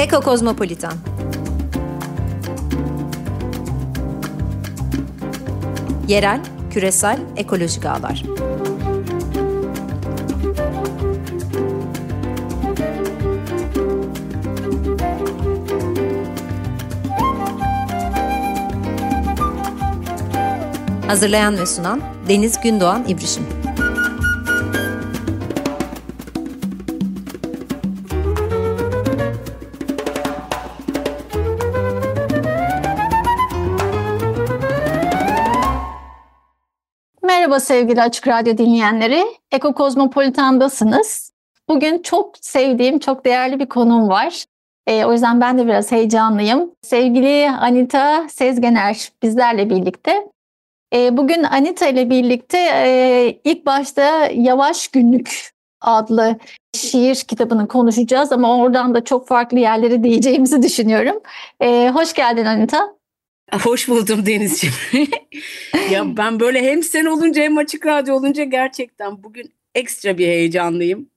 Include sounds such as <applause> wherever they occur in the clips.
Eko Kozmopolitan Yerel, küresel, ekolojik ağlar. Hazırlayan ve sunan Deniz Gündoğan İbrişim. Merhaba sevgili Açık Radyo dinleyenleri. Eko Kozmopolitan'dasınız. Bugün çok sevdiğim, çok değerli bir konum var. E, o yüzden ben de biraz heyecanlıyım. Sevgili Anita Sezgener bizlerle birlikte. E, bugün Anita ile birlikte e, ilk başta Yavaş Günlük adlı şiir kitabını konuşacağız ama oradan da çok farklı yerleri diyeceğimizi düşünüyorum. E, hoş geldin Anita. Hoş buldum Denizciğim. <laughs> ya ben böyle hem sen olunca hem açık radyo olunca gerçekten bugün ekstra bir heyecanlıyım.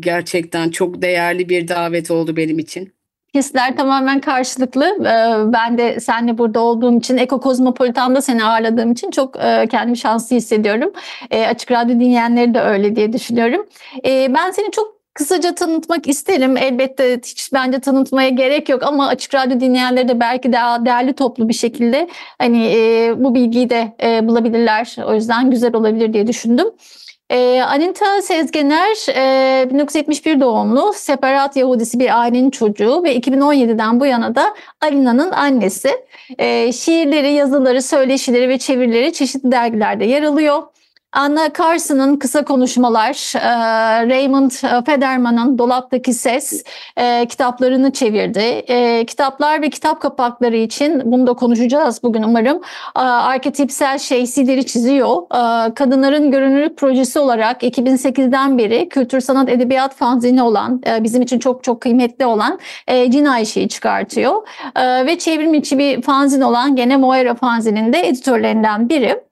Gerçekten çok değerli bir davet oldu benim için. Hisler tamamen karşılıklı. Ee, ben de seninle burada olduğum için, Eko Kozmopolitan'da seni ağırladığım için çok e, kendimi şanslı hissediyorum. E, açık Radyo dinleyenleri de öyle diye düşünüyorum. E, ben seni çok kısaca tanıtmak isterim. Elbette hiç bence tanıtmaya gerek yok ama Açık Radyo dinleyenleri de belki daha değerli toplu bir şekilde hani bu bilgiyi de bulabilirler. O yüzden güzel olabilir diye düşündüm. Ee, Anita Sezgener e, 1971 doğumlu, separat Yahudisi bir ailenin çocuğu ve 2017'den bu yana da Alina'nın annesi. E, şiirleri, yazıları, söyleşileri ve çevirileri çeşitli dergilerde yer alıyor. Anna Carson'ın kısa konuşmalar, e, Raymond Federman'ın Dolaptaki Ses e, kitaplarını çevirdi. E, kitaplar ve kitap kapakları için bunu da konuşacağız bugün umarım. Arketipsel şeysileri çiziyor. Kadınların Görünürlük Projesi olarak 2008'den beri kültür sanat edebiyat fanzini olan, bizim için çok çok kıymetli olan Cin Ayşe'yi çıkartıyor. Ve çevrim içi bir fanzin olan gene Moira fanzinin de editörlerinden biri.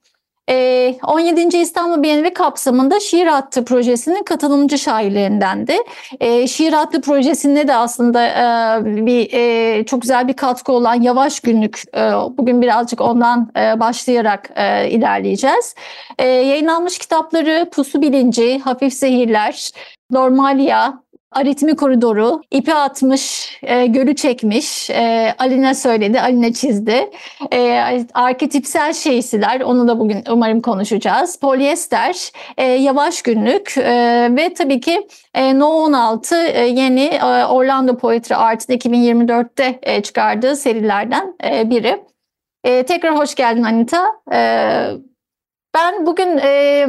17. Ee, İstanbul Bienali kapsamında Şiir Hattı projesinin katılımcı şairlerindendi. Ee, Şiir Hattı projesinde de aslında e, bir e, çok güzel bir katkı olan Yavaş Günlük. E, bugün birazcık ondan başlayarak ilerleyeceğiz. Yayınlanmış kitapları Pusu Bilinci, Hafif Zehirler, Normalia, Aritmi koridoru, ipi atmış, e, gölü çekmiş. E, Alina söyledi, Alina çizdi. E, arketipsel şeysiler, onu da bugün umarım konuşacağız. Polyester, e, yavaş günlük e, ve tabii ki e, No 16 e, yeni e, Orlando Poetry Art'ın 2024'te e, çıkardığı serilerden e, biri. E, tekrar hoş geldin Anita. E, ben bugün e,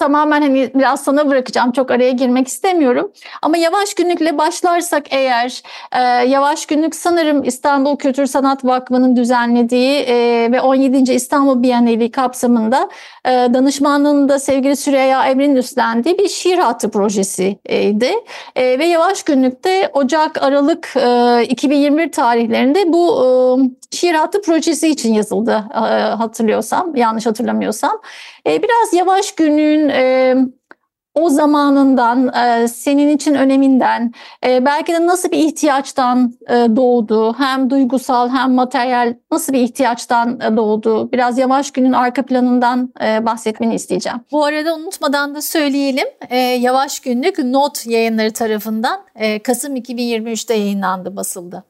tamamen hani biraz sana bırakacağım. Çok araya girmek istemiyorum. Ama yavaş günlükle başlarsak eğer e, yavaş günlük sanırım İstanbul Kültür Sanat Vakfı'nın düzenlediği e, ve 17. İstanbul Bienali kapsamında e, danışmanlığında sevgili Süreyya Emre'nin üstlendiği bir şiir hattı projesiydi. E, ve yavaş günlükte Ocak Aralık e, 2021 tarihlerinde bu e, şiir hattı projesi için yazıldı e, hatırlıyorsam yanlış hatırlamıyorsam. E, biraz yavaş günün e, o zamanından, e, senin için öneminden, e, belki de nasıl bir ihtiyaçtan e, doğdu, hem duygusal hem materyal nasıl bir ihtiyaçtan e, doğdu, biraz Yavaş Gün'ün arka planından e, bahsetmeni isteyeceğim. Bu arada unutmadan da söyleyelim, e, Yavaş Günlük Not yayınları tarafından e, Kasım 2023'te yayınlandı, basıldı.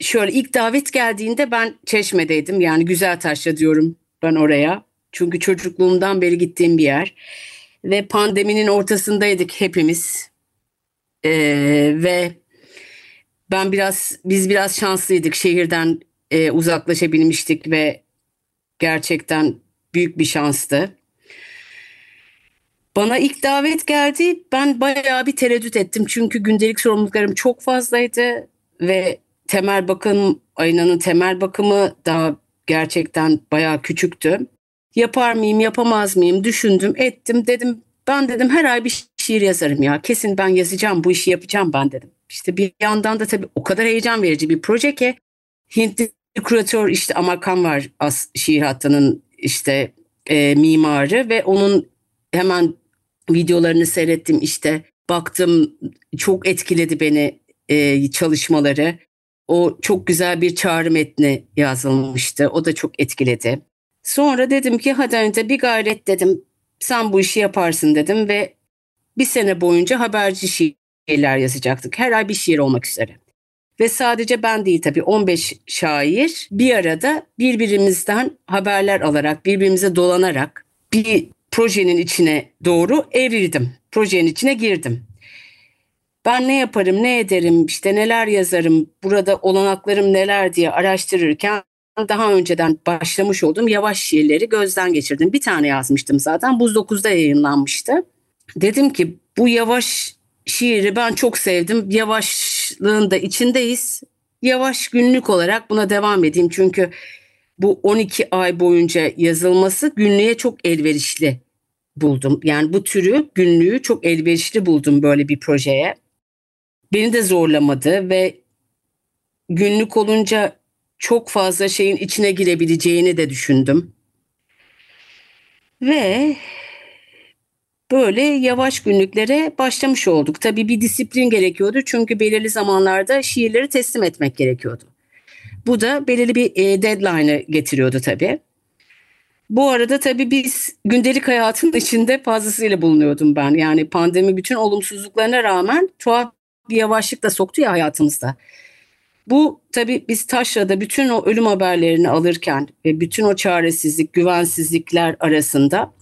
Şöyle ilk davet geldiğinde ben Çeşme'deydim yani güzel taşla diyorum ben oraya. Çünkü çocukluğumdan beri gittiğim bir yer. Ve pandeminin ortasındaydık hepimiz. Ee, ve ben biraz biz biraz şanslıydık şehirden e, uzaklaşabilmiştik ve gerçekten büyük bir şanstı. Bana ilk davet geldi. Ben bayağı bir tereddüt ettim. Çünkü gündelik sorumluluklarım çok fazlaydı ve temel bakım aynanın temel bakımı daha gerçekten bayağı küçüktü. Yapar mıyım, yapamaz mıyım düşündüm, ettim. Dedim ben dedim her ay bir şiir yazarım ya. Kesin ben yazacağım, bu işi yapacağım ben dedim. İşte bir yandan da tabii o kadar heyecan verici bir proje ki Hintli kuratör işte Amarkan var as şiir hattının işte e, mimarı ve onun hemen videolarını seyrettim işte baktım çok etkiledi beni e, çalışmaları. O çok güzel bir çağrı metni yazılmıştı. O da çok etkiledi. Sonra dedim ki hadi önce bir gayret dedim. Sen bu işi yaparsın dedim ve bir sene boyunca haberci şiirler yazacaktık. Her ay bir şiir olmak üzere. Ve sadece ben değil tabii 15 şair bir arada birbirimizden haberler alarak, birbirimize dolanarak bir projenin içine doğru evrildim. Projenin içine girdim. Ben ne yaparım, ne ederim, işte neler yazarım, burada olanaklarım neler diye araştırırken daha önceden başlamış olduğum yavaş şiirleri gözden geçirdim. Bir tane yazmıştım zaten. Buz 9'da yayınlanmıştı. Dedim ki bu yavaş şiiri ben çok sevdim. Yavaşlığın da içindeyiz. Yavaş günlük olarak buna devam edeyim. Çünkü bu 12 ay boyunca yazılması günlüğe çok elverişli buldum. Yani bu türü günlüğü çok elverişli buldum böyle bir projeye. Beni de zorlamadı ve günlük olunca çok fazla şeyin içine girebileceğini de düşündüm. Ve böyle yavaş günlüklere başlamış olduk. Tabii bir disiplin gerekiyordu çünkü belirli zamanlarda şiirleri teslim etmek gerekiyordu. Bu da belirli bir e, deadline'ı getiriyordu tabii. Bu arada tabii biz gündelik hayatın <laughs> içinde fazlasıyla bulunuyordum ben. Yani pandemi bütün olumsuzluklarına rağmen tuhaf bir yavaşlık da soktu ya hayatımızda. Bu tabii biz Taşra'da bütün o ölüm haberlerini alırken ve bütün o çaresizlik, güvensizlikler arasında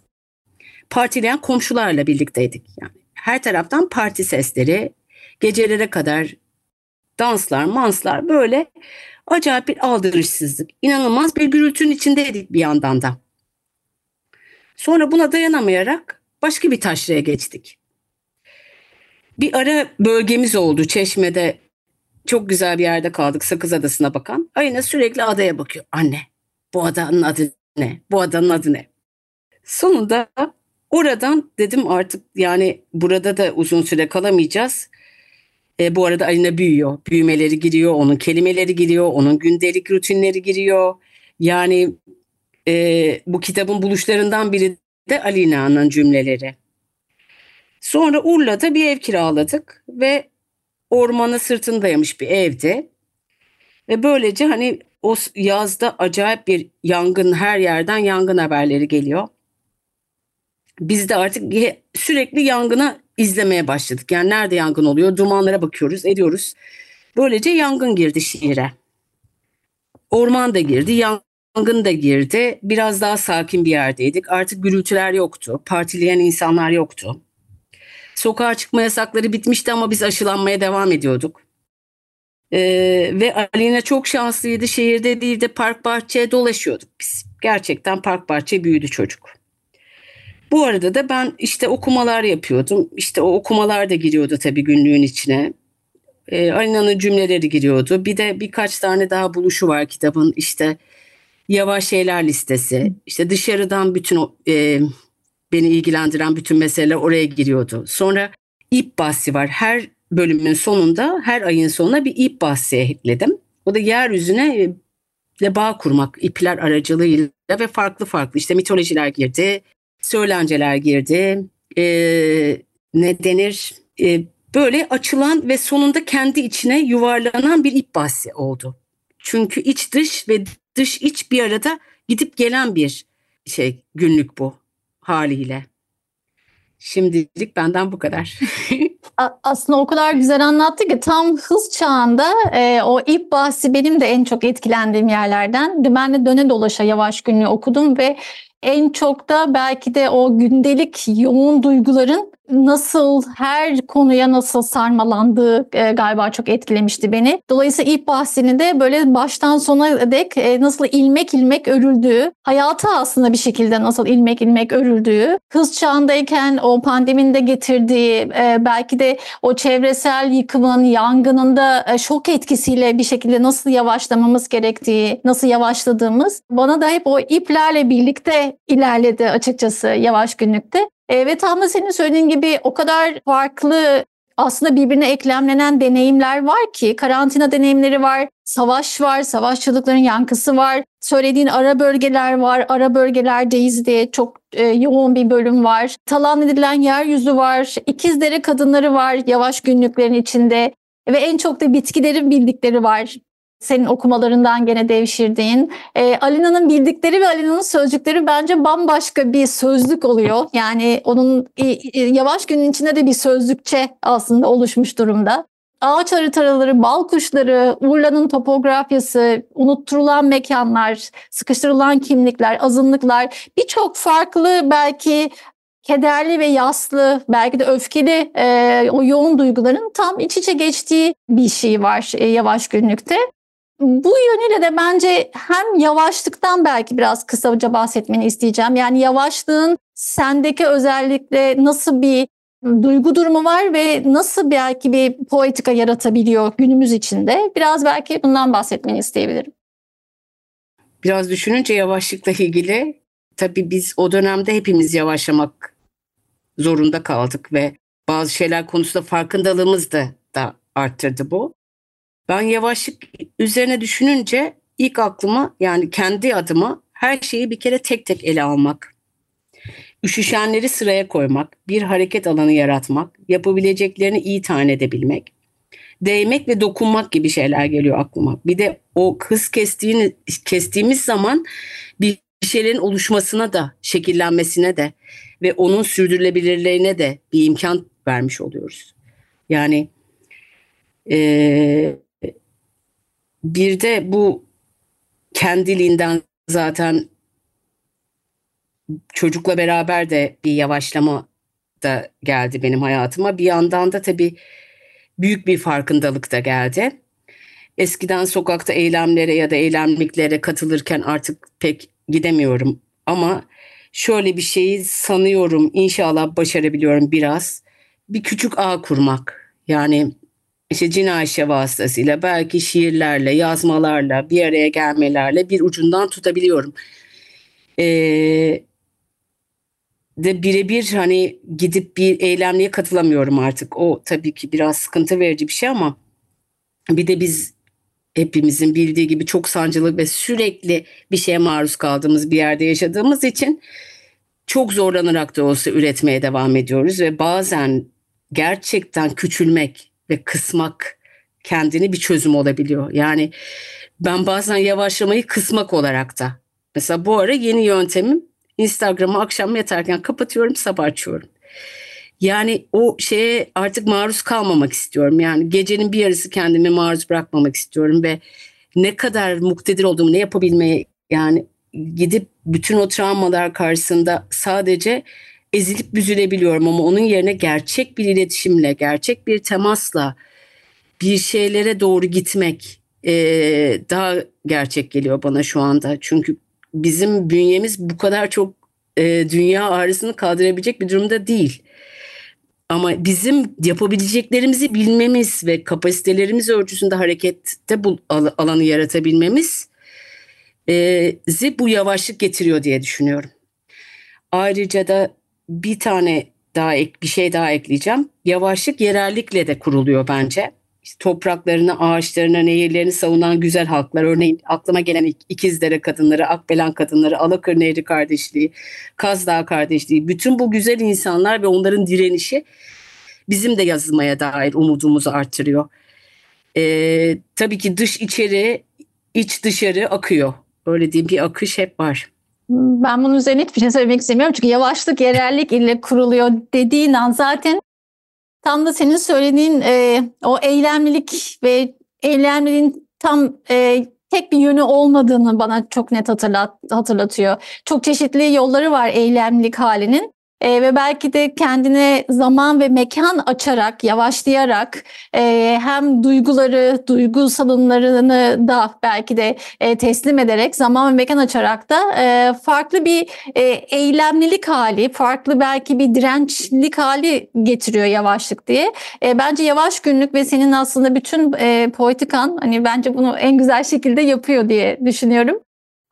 partileyen komşularla birlikteydik. Yani her taraftan parti sesleri, gecelere kadar danslar, manslar böyle acayip bir aldırışsızlık. İnanılmaz bir gürültünün içindeydik bir yandan da. Sonra buna dayanamayarak başka bir taşraya geçtik. Bir ara bölgemiz oldu Çeşme'de. Çok güzel bir yerde kaldık Sakız Adası'na bakan. Ayna sürekli adaya bakıyor. Anne bu adanın adı ne? Bu adanın adı ne? Sonunda oradan dedim artık yani burada da uzun süre kalamayacağız. E, bu arada Alina büyüyor. Büyümeleri giriyor, onun kelimeleri giriyor, onun gündelik rutinleri giriyor. Yani e, bu kitabın buluşlarından biri de Alina'nın cümleleri. Sonra Urla'da bir ev kiraladık ve ormanı sırtında dayamış bir evdi. Ve böylece hani o yazda acayip bir yangın her yerden yangın haberleri geliyor. Biz de artık sürekli yangına izlemeye başladık. Yani nerede yangın oluyor dumanlara bakıyoruz ediyoruz. Böylece yangın girdi şiire. Orman da girdi, yangın da girdi. Biraz daha sakin bir yerdeydik. Artık gürültüler yoktu. Partileyen insanlar yoktu. Sokağa çıkma yasakları bitmişti ama biz aşılanmaya devam ediyorduk. Ee, ve Alina çok şanslıydı. Şehirde değil de park bahçeye dolaşıyorduk biz. Gerçekten park bahçe büyüdü çocuk. Bu arada da ben işte okumalar yapıyordum. İşte o okumalar da giriyordu tabii günlüğün içine. Ee, Alina'nın cümleleri giriyordu. Bir de birkaç tane daha buluşu var kitabın. İşte yavaş şeyler listesi. İşte dışarıdan bütün o, e, beni ilgilendiren bütün meseleler oraya giriyordu. Sonra ip bahsi var. Her bölümün sonunda her ayın sonuna bir ip bahsi ekledim. O da yeryüzüne ile bağ kurmak ipler aracılığıyla ve farklı farklı işte mitolojiler girdi, söylenceler girdi, e, ne denir e, böyle açılan ve sonunda kendi içine yuvarlanan bir ip bahsi oldu. Çünkü iç dış ve dış iç bir arada gidip gelen bir şey günlük bu haliyle. Şimdilik benden bu kadar. <laughs> Aslında o kadar güzel anlattı ki tam hız çağında e, o ip bahsi benim de en çok etkilendiğim yerlerden. Dümenle döne dolaşa yavaş günlüğü okudum ve en çok da belki de o gündelik yoğun duyguların nasıl her konuya nasıl sarmalandığı e, galiba çok etkilemişti beni. Dolayısıyla ilk bahsini de böyle baştan sona dek e, nasıl ilmek ilmek örüldüğü, hayatı aslında bir şekilde nasıl ilmek ilmek örüldüğü, hız çağındayken o pandeminin de getirdiği e, belki de o çevresel yıkımın, yangının da e, şok etkisiyle bir şekilde nasıl yavaşlamamız gerektiği, nasıl yavaşladığımız bana da hep o iplerle birlikte ilerledi açıkçası yavaş günlükte. E, ve tam da senin söylediğin gibi o kadar farklı aslında birbirine eklemlenen deneyimler var ki karantina deneyimleri var, savaş var, savaşçılıkların yankısı var, söylediğin ara bölgeler var, ara bölgelerdeyiz diye çok e, yoğun bir bölüm var. Talan edilen yeryüzü var, İkizdere kadınları var yavaş günlüklerin içinde. ve en çok da bitkilerin bildikleri var senin okumalarından gene devşirdiğin. E, Alina'nın bildikleri ve Alina'nın sözcükleri bence bambaşka bir sözlük oluyor. Yani onun e, e, yavaş günün içinde de bir sözlükçe aslında oluşmuş durumda. Ağaç haritaları, bal kuşları, Urla'nın topografyası, unutturulan mekanlar, sıkıştırılan kimlikler, azınlıklar birçok farklı belki kederli ve yaslı, belki de öfkeli e, o yoğun duyguların tam iç içe geçtiği bir şey var e, yavaş günlükte. Bu yönüyle de bence hem yavaşlıktan belki biraz kısaca bahsetmeni isteyeceğim. Yani yavaşlığın sendeki özellikle nasıl bir duygu durumu var ve nasıl belki bir poetika yaratabiliyor günümüz içinde. Biraz belki bundan bahsetmeni isteyebilirim. Biraz düşününce yavaşlıkla ilgili tabii biz o dönemde hepimiz yavaşlamak zorunda kaldık ve bazı şeyler konusunda farkındalığımız da, da arttırdı bu. Ben yavaşlık üzerine düşününce ilk aklıma yani kendi adıma her şeyi bir kere tek tek ele almak. Üşüşenleri sıraya koymak, bir hareket alanı yaratmak, yapabileceklerini iyi tane edebilmek, değmek ve dokunmak gibi şeyler geliyor aklıma. Bir de o hız kestiğini, kestiğimiz zaman bir şeylerin oluşmasına da, şekillenmesine de ve onun sürdürülebilirliğine de bir imkan vermiş oluyoruz. Yani e, bir de bu kendiliğinden zaten çocukla beraber de bir yavaşlama da geldi benim hayatıma. Bir yandan da tabii büyük bir farkındalık da geldi. Eskiden sokakta eylemlere ya da eylemliklere katılırken artık pek gidemiyorum ama şöyle bir şeyi sanıyorum inşallah başarabiliyorum biraz. Bir küçük ağ kurmak. Yani işte Cin vasıtasıyla belki şiirlerle, yazmalarla, bir araya gelmelerle bir ucundan tutabiliyorum. Ee, de birebir hani gidip bir eylemliğe katılamıyorum artık. O tabii ki biraz sıkıntı verici bir şey ama bir de biz hepimizin bildiği gibi çok sancılı ve sürekli bir şeye maruz kaldığımız bir yerde yaşadığımız için çok zorlanarak da olsa üretmeye devam ediyoruz ve bazen gerçekten küçülmek ve kısmak kendini bir çözüm olabiliyor. Yani ben bazen yavaşlamayı kısmak olarak da. Mesela bu ara yeni yöntemim Instagram'ı akşam yatarken kapatıyorum sabah açıyorum. Yani o şeye artık maruz kalmamak istiyorum. Yani gecenin bir yarısı kendimi maruz bırakmamak istiyorum ve ne kadar muktedir olduğumu ne yapabilmeye yani gidip bütün o travmalar karşısında sadece ezilip büzülebiliyorum ama onun yerine gerçek bir iletişimle, gerçek bir temasla bir şeylere doğru gitmek e, daha gerçek geliyor bana şu anda. Çünkü bizim bünyemiz bu kadar çok e, dünya ağrısını kaldırabilecek bir durumda değil. Ama bizim yapabileceklerimizi bilmemiz ve kapasitelerimiz ölçüsünde harekette bu alanı yaratabilmemiz e, bu yavaşlık getiriyor diye düşünüyorum. Ayrıca da bir tane daha ek, bir şey daha ekleyeceğim. Yavaşlık yerellikle de kuruluyor bence. İşte topraklarını, ağaçlarını, nehirlerini savunan güzel halklar. Örneğin aklıma gelen İkizdere kadınları, Akbelen kadınları, Alakır Nehri kardeşliği, Kazdağ kardeşliği. Bütün bu güzel insanlar ve onların direnişi bizim de yazılmaya dair umudumuzu artırıyor. Ee, tabii ki dış içeri, iç dışarı akıyor. Öyle diyeyim bir akış hep var. Ben bunun üzerine hiçbir şey söylemek istemiyorum. Çünkü yavaşlık yerellik ile kuruluyor dediğin an zaten tam da senin söylediğin e, o eylemlilik ve eylemliliğin tam e, tek bir yönü olmadığını bana çok net hatırlat, hatırlatıyor. Çok çeşitli yolları var eylemlilik halinin. E, ve belki de kendine zaman ve mekan açarak, yavaşlayarak e, hem duyguları, duygu salınlarını da belki de e, teslim ederek zaman ve mekan açarak da e, farklı bir e, eylemlilik hali, farklı belki bir dirençlik hali getiriyor yavaşlık diye. E, bence yavaş günlük ve senin aslında bütün e, poetikan hani bence bunu en güzel şekilde yapıyor diye düşünüyorum.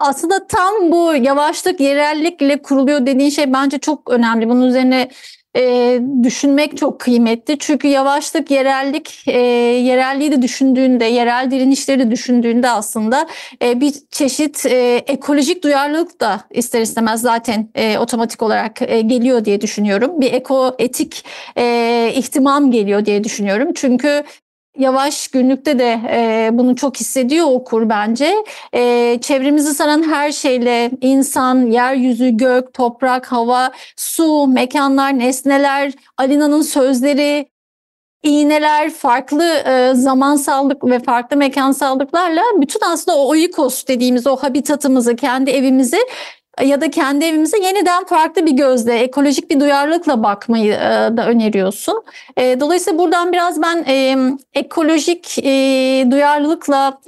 Aslında tam bu yavaşlık, yerellikle kuruluyor dediğin şey bence çok önemli. Bunun üzerine e, düşünmek çok kıymetli. Çünkü yavaşlık, yerellik, e, yerelliği de düşündüğünde, yerel direnişleri de düşündüğünde aslında e, bir çeşit e, ekolojik duyarlılık da ister istemez zaten e, otomatik olarak e, geliyor diye düşünüyorum. Bir ekoetik e, ihtimam geliyor diye düşünüyorum. Çünkü Yavaş günlükte de e, bunu çok hissediyor okur bence. E, çevremizi saran her şeyle insan, yeryüzü, gök, toprak, hava, su, mekanlar, nesneler, Alina'nın sözleri, iğneler, farklı e, zamansallık ve farklı mekansallıklarla bütün aslında o oikos dediğimiz o habitatımızı, kendi evimizi ya da kendi evimize yeniden farklı bir gözle, ekolojik bir duyarlılıkla bakmayı e, da öneriyorsun. E, dolayısıyla buradan biraz ben e, ekolojik duyarlılıkla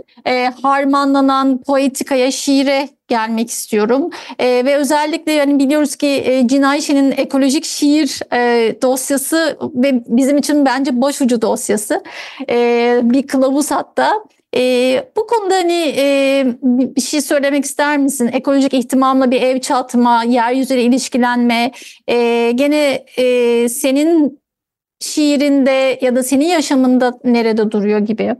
harmanlanan poetikaya, şiire gelmek istiyorum. Ve özellikle yani biliyoruz ki e, ekolojik şiir dosyası ve bizim için bence başucu dosyası. Bir kılavuz hatta. E, bu konuda hani e, bir şey söylemek ister misin? Ekolojik ihtimamla bir ev çatma, yeryüzüyle ilişkilenme, e, gene e, senin şiirinde ya da senin yaşamında nerede duruyor gibi?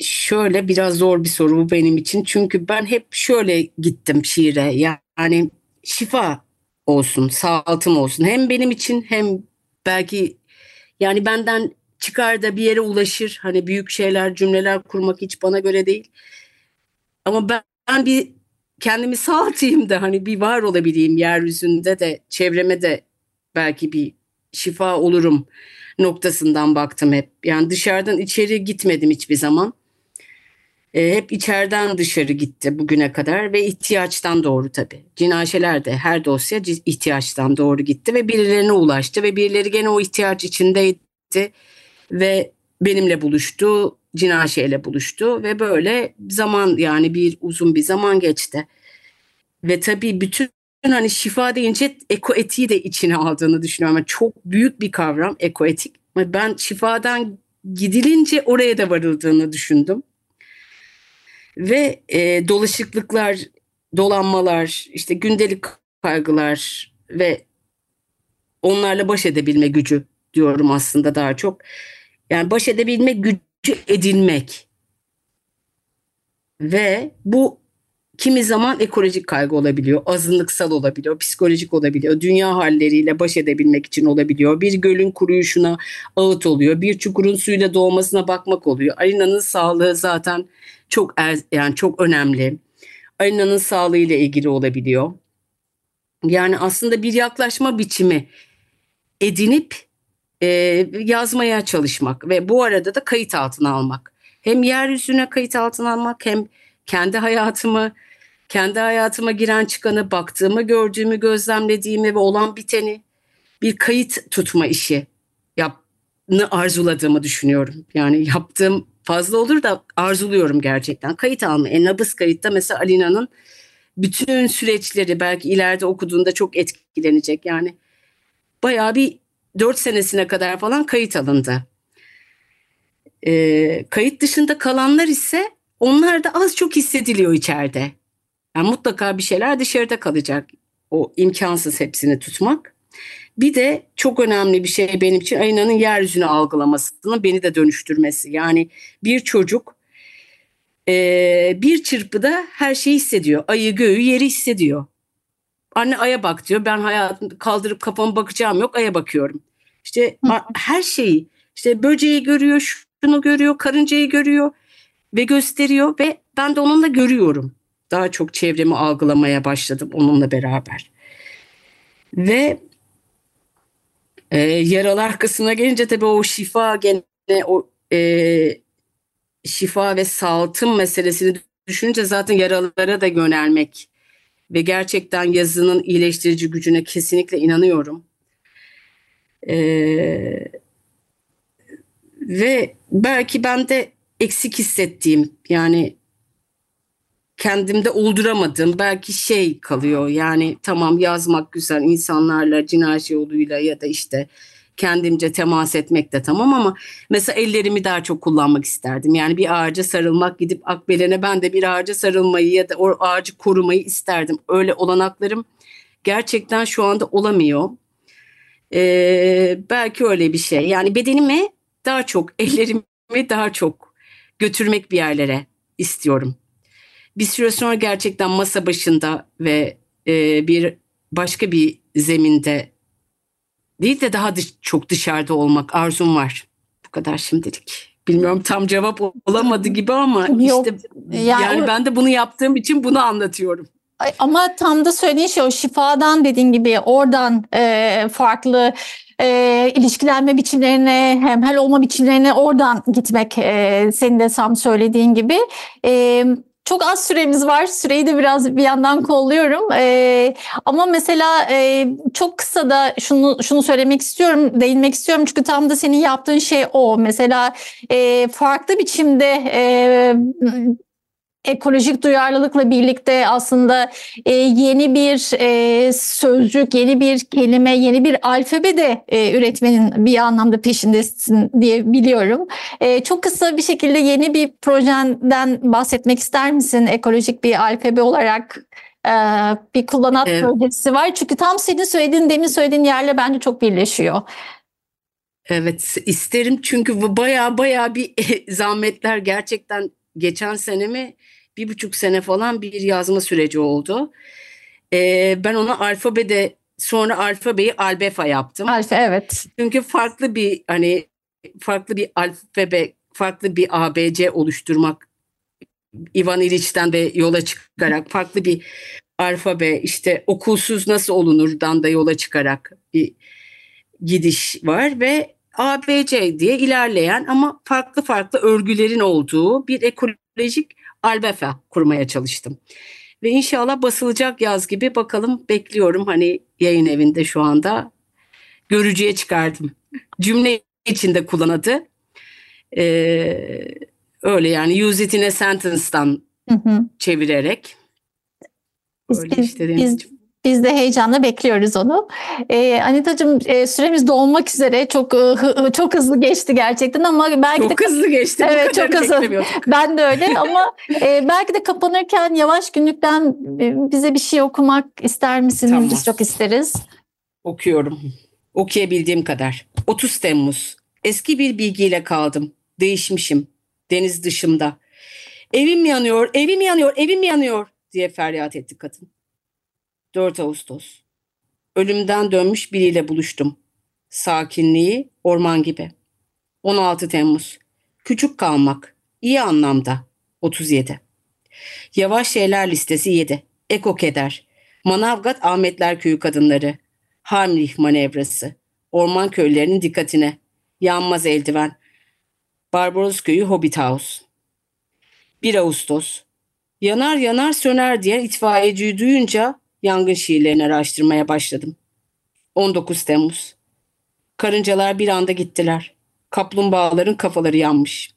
Şöyle biraz zor bir soru bu benim için. Çünkü ben hep şöyle gittim şiire. Yani şifa olsun, sağaltım olsun. Hem benim için hem belki yani benden çıkar da bir yere ulaşır. Hani büyük şeyler, cümleler kurmak hiç bana göre değil. Ama ben, bir kendimi sağaltayım da hani bir var olabileyim yeryüzünde de çevreme de belki bir şifa olurum noktasından baktım hep. Yani dışarıdan içeri gitmedim hiçbir zaman. E, hep içeriden dışarı gitti bugüne kadar ve ihtiyaçtan doğru tabii. Cinaşeler de her dosya ihtiyaçtan doğru gitti ve birilerine ulaştı ve birileri gene o ihtiyaç içindeydi ve benimle buluştu, Cinaşe ile buluştu ve böyle zaman yani bir uzun bir zaman geçti. Ve tabii bütün hani şifa deyince ekoetiği de içine aldığını düşünüyorum. Yani çok büyük bir kavram ekoetik. Ben şifadan gidilince oraya da varıldığını düşündüm. Ve e, dolaşıklıklar, dolanmalar, işte gündelik kaygılar ve onlarla baş edebilme gücü diyorum aslında daha çok. Yani baş edebilmek, gücü edinmek. Ve bu kimi zaman ekolojik kaygı olabiliyor, azınlıksal olabiliyor, psikolojik olabiliyor, dünya halleriyle baş edebilmek için olabiliyor. Bir gölün kuruyuşuna ağıt oluyor, bir çukurun suyla doğmasına bakmak oluyor. Arina'nın sağlığı zaten çok er, yani çok önemli. Arina'nın sağlığı ile ilgili olabiliyor. Yani aslında bir yaklaşma biçimi edinip e, yazmaya çalışmak ve bu arada da kayıt altına almak. Hem yeryüzüne kayıt altına almak hem kendi hayatımı, kendi hayatıma giren çıkanı, baktığımı, gördüğümü, gözlemlediğimi ve olan biteni bir kayıt tutma işi yapını arzuladığımı düşünüyorum. Yani yaptığım fazla olur da arzuluyorum gerçekten. Kayıt alma. E, nabız kayıtta mesela Alina'nın bütün süreçleri belki ileride okuduğunda çok etkilenecek. Yani bayağı bir 4 senesine kadar falan kayıt alındı. E, kayıt dışında kalanlar ise onlar da az çok hissediliyor içeride. Yani mutlaka bir şeyler dışarıda kalacak. O imkansız hepsini tutmak. Bir de çok önemli bir şey benim için aynanın yeryüzünü algılamasının beni de dönüştürmesi. Yani bir çocuk e, bir çırpıda her şeyi hissediyor. Ayı, göğü, yeri hissediyor. Anne aya bak diyor. Ben hayatımda kaldırıp kafamı bakacağım yok aya bakıyorum. İşte her şeyi işte böceği görüyor, şunu görüyor, karıncayı görüyor ve gösteriyor ve ben de onunla görüyorum. Daha çok çevremi algılamaya başladım onunla beraber. Ve e, yaralar kısmına gelince tabii o şifa gene o e, şifa ve sağaltım meselesini düşününce zaten yaralara da yönelmek ve gerçekten yazının iyileştirici gücüne kesinlikle inanıyorum. Ee, ve belki ben de eksik hissettiğim yani kendimde olduramadığım belki şey kalıyor. Yani tamam yazmak güzel insanlarla cinayet yoluyla ya da işte kendimce temas etmek de tamam ama mesela ellerimi daha çok kullanmak isterdim. Yani bir ağaca sarılmak gidip akbelene ben de bir ağaca sarılmayı ya da o ağacı korumayı isterdim. Öyle olanaklarım gerçekten şu anda olamıyor. Ee, belki öyle bir şey. Yani bedenimi daha çok, <laughs> ellerimi daha çok götürmek bir yerlere istiyorum. Bir süre sonra gerçekten masa başında ve e, bir başka bir zeminde değil de daha dış, çok dışarıda olmak arzum var. Bu kadar şimdilik. Bilmiyorum tam cevap olamadı gibi ama Yok, işte yani, yani ben de bunu yaptığım için bunu anlatıyorum. Ama tam da söylediğin şey o şifadan dediğin gibi oradan e, farklı e, ilişkilenme biçimlerine, hemhel olma biçimlerine oradan gitmek e, senin de tam söylediğin gibi. E, çok az süremiz var. Süreyi de biraz bir yandan kolluyorum. Ee, ama mesela e, çok kısa da şunu şunu söylemek istiyorum, değinmek istiyorum. Çünkü tam da senin yaptığın şey o. Mesela e, farklı biçimde e, ekolojik duyarlılıkla birlikte aslında e, yeni bir e, sözcük, yeni bir kelime, yeni bir alfabe de e, üretmenin bir anlamda peşindesin diye biliyorum. E, çok kısa bir şekilde yeni bir projenden bahsetmek ister misin ekolojik bir alfabe olarak? E, bir kullanat evet. projesi var. Çünkü tam senin söylediğin, demin söylediğin yerle bence çok birleşiyor. Evet isterim çünkü baya baya bir <laughs> zahmetler gerçekten geçen senemi bir buçuk sene falan bir yazma süreci oldu. Ee, ben ona alfabede sonra alfabeyi albefa yaptım. Alfa evet. Çünkü farklı bir hani farklı bir alfabe, farklı bir ABC oluşturmak Ivan İliç'ten de yola çıkarak farklı bir alfabe işte okulsuz nasıl olunurdan da yola çıkarak bir gidiş var ve ABC diye ilerleyen ama farklı farklı örgülerin olduğu bir ekolojik albefa kurmaya çalıştım. Ve inşallah basılacak yaz gibi bakalım bekliyorum hani yayın evinde şu anda görücüye çıkardım. Cümle içinde kullanadı. Ee, öyle yani use it in a sentence'dan hı hı. çevirerek. Biz, işte biz, biz de heyecanla bekliyoruz onu. Ee, Anita'cığım e, süremiz dolmak üzere çok e, çok hızlı geçti gerçekten ama belki çok de hızlı geçti. Evet çok hızlı. <laughs> Ben de öyle ama e, belki de kapanırken yavaş günlükten e, bize bir şey okumak ister misin? Tamam. Biz çok isteriz. Okuyorum. Okuyabildiğim kadar. 30 Temmuz. Eski bir bilgiyle kaldım. Değişmişim. Deniz dışımda. Evim yanıyor, evim yanıyor, evim yanıyor diye feryat etti kadın. 4 Ağustos. Ölümden dönmüş biriyle buluştum. Sakinliği orman gibi. 16 Temmuz. Küçük kalmak. İyi anlamda. 37. Yavaş şeyler listesi 7. Eko keder. Manavgat Ahmetler Köyü kadınları. Heimlich manevrası. Orman köylerinin dikkatine. Yanmaz eldiven. Barbaros Köyü Hobbit House. 1 Ağustos. Yanar yanar söner diye itfaiyeciyi duyunca yangın şiirlerini araştırmaya başladım. 19 Temmuz. Karıncalar bir anda gittiler. Kaplumbağaların kafaları yanmış.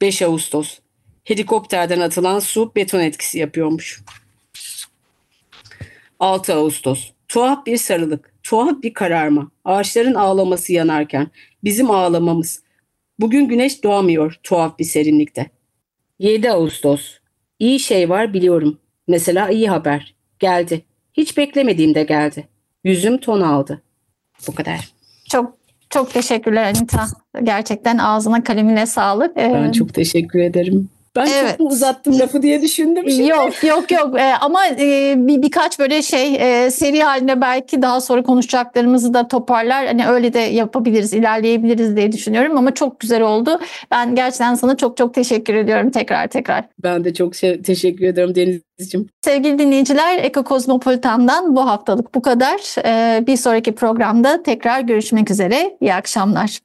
5 Ağustos. Helikopterden atılan su beton etkisi yapıyormuş. 6 Ağustos. Tuhaf bir sarılık, tuhaf bir kararma. Ağaçların ağlaması yanarken bizim ağlamamız. Bugün güneş doğamıyor tuhaf bir serinlikte. 7 Ağustos. İyi şey var biliyorum. Mesela iyi haber. Geldi. Hiç beklemediğimde geldi. Yüzüm ton aldı. Bu kadar. Çok çok teşekkürler Anita. Gerçekten ağzına kalemine sağlık. Ben ee, çok teşekkür ederim. Ben evet. çok mu uzattım lafı diye düşündüm. Şimdi. Yok yok yok ee, ama e, bir birkaç böyle şey e, seri halinde belki daha sonra konuşacaklarımızı da toparlar. Hani öyle de yapabiliriz, ilerleyebiliriz diye düşünüyorum ama çok güzel oldu. Ben gerçekten sana çok çok teşekkür ediyorum tekrar tekrar. Ben de çok şey, teşekkür ederim Denizciğim. Sevgili dinleyiciler Eko Kozmopolitan'dan bu haftalık bu kadar. Ee, bir sonraki programda tekrar görüşmek üzere. İyi akşamlar.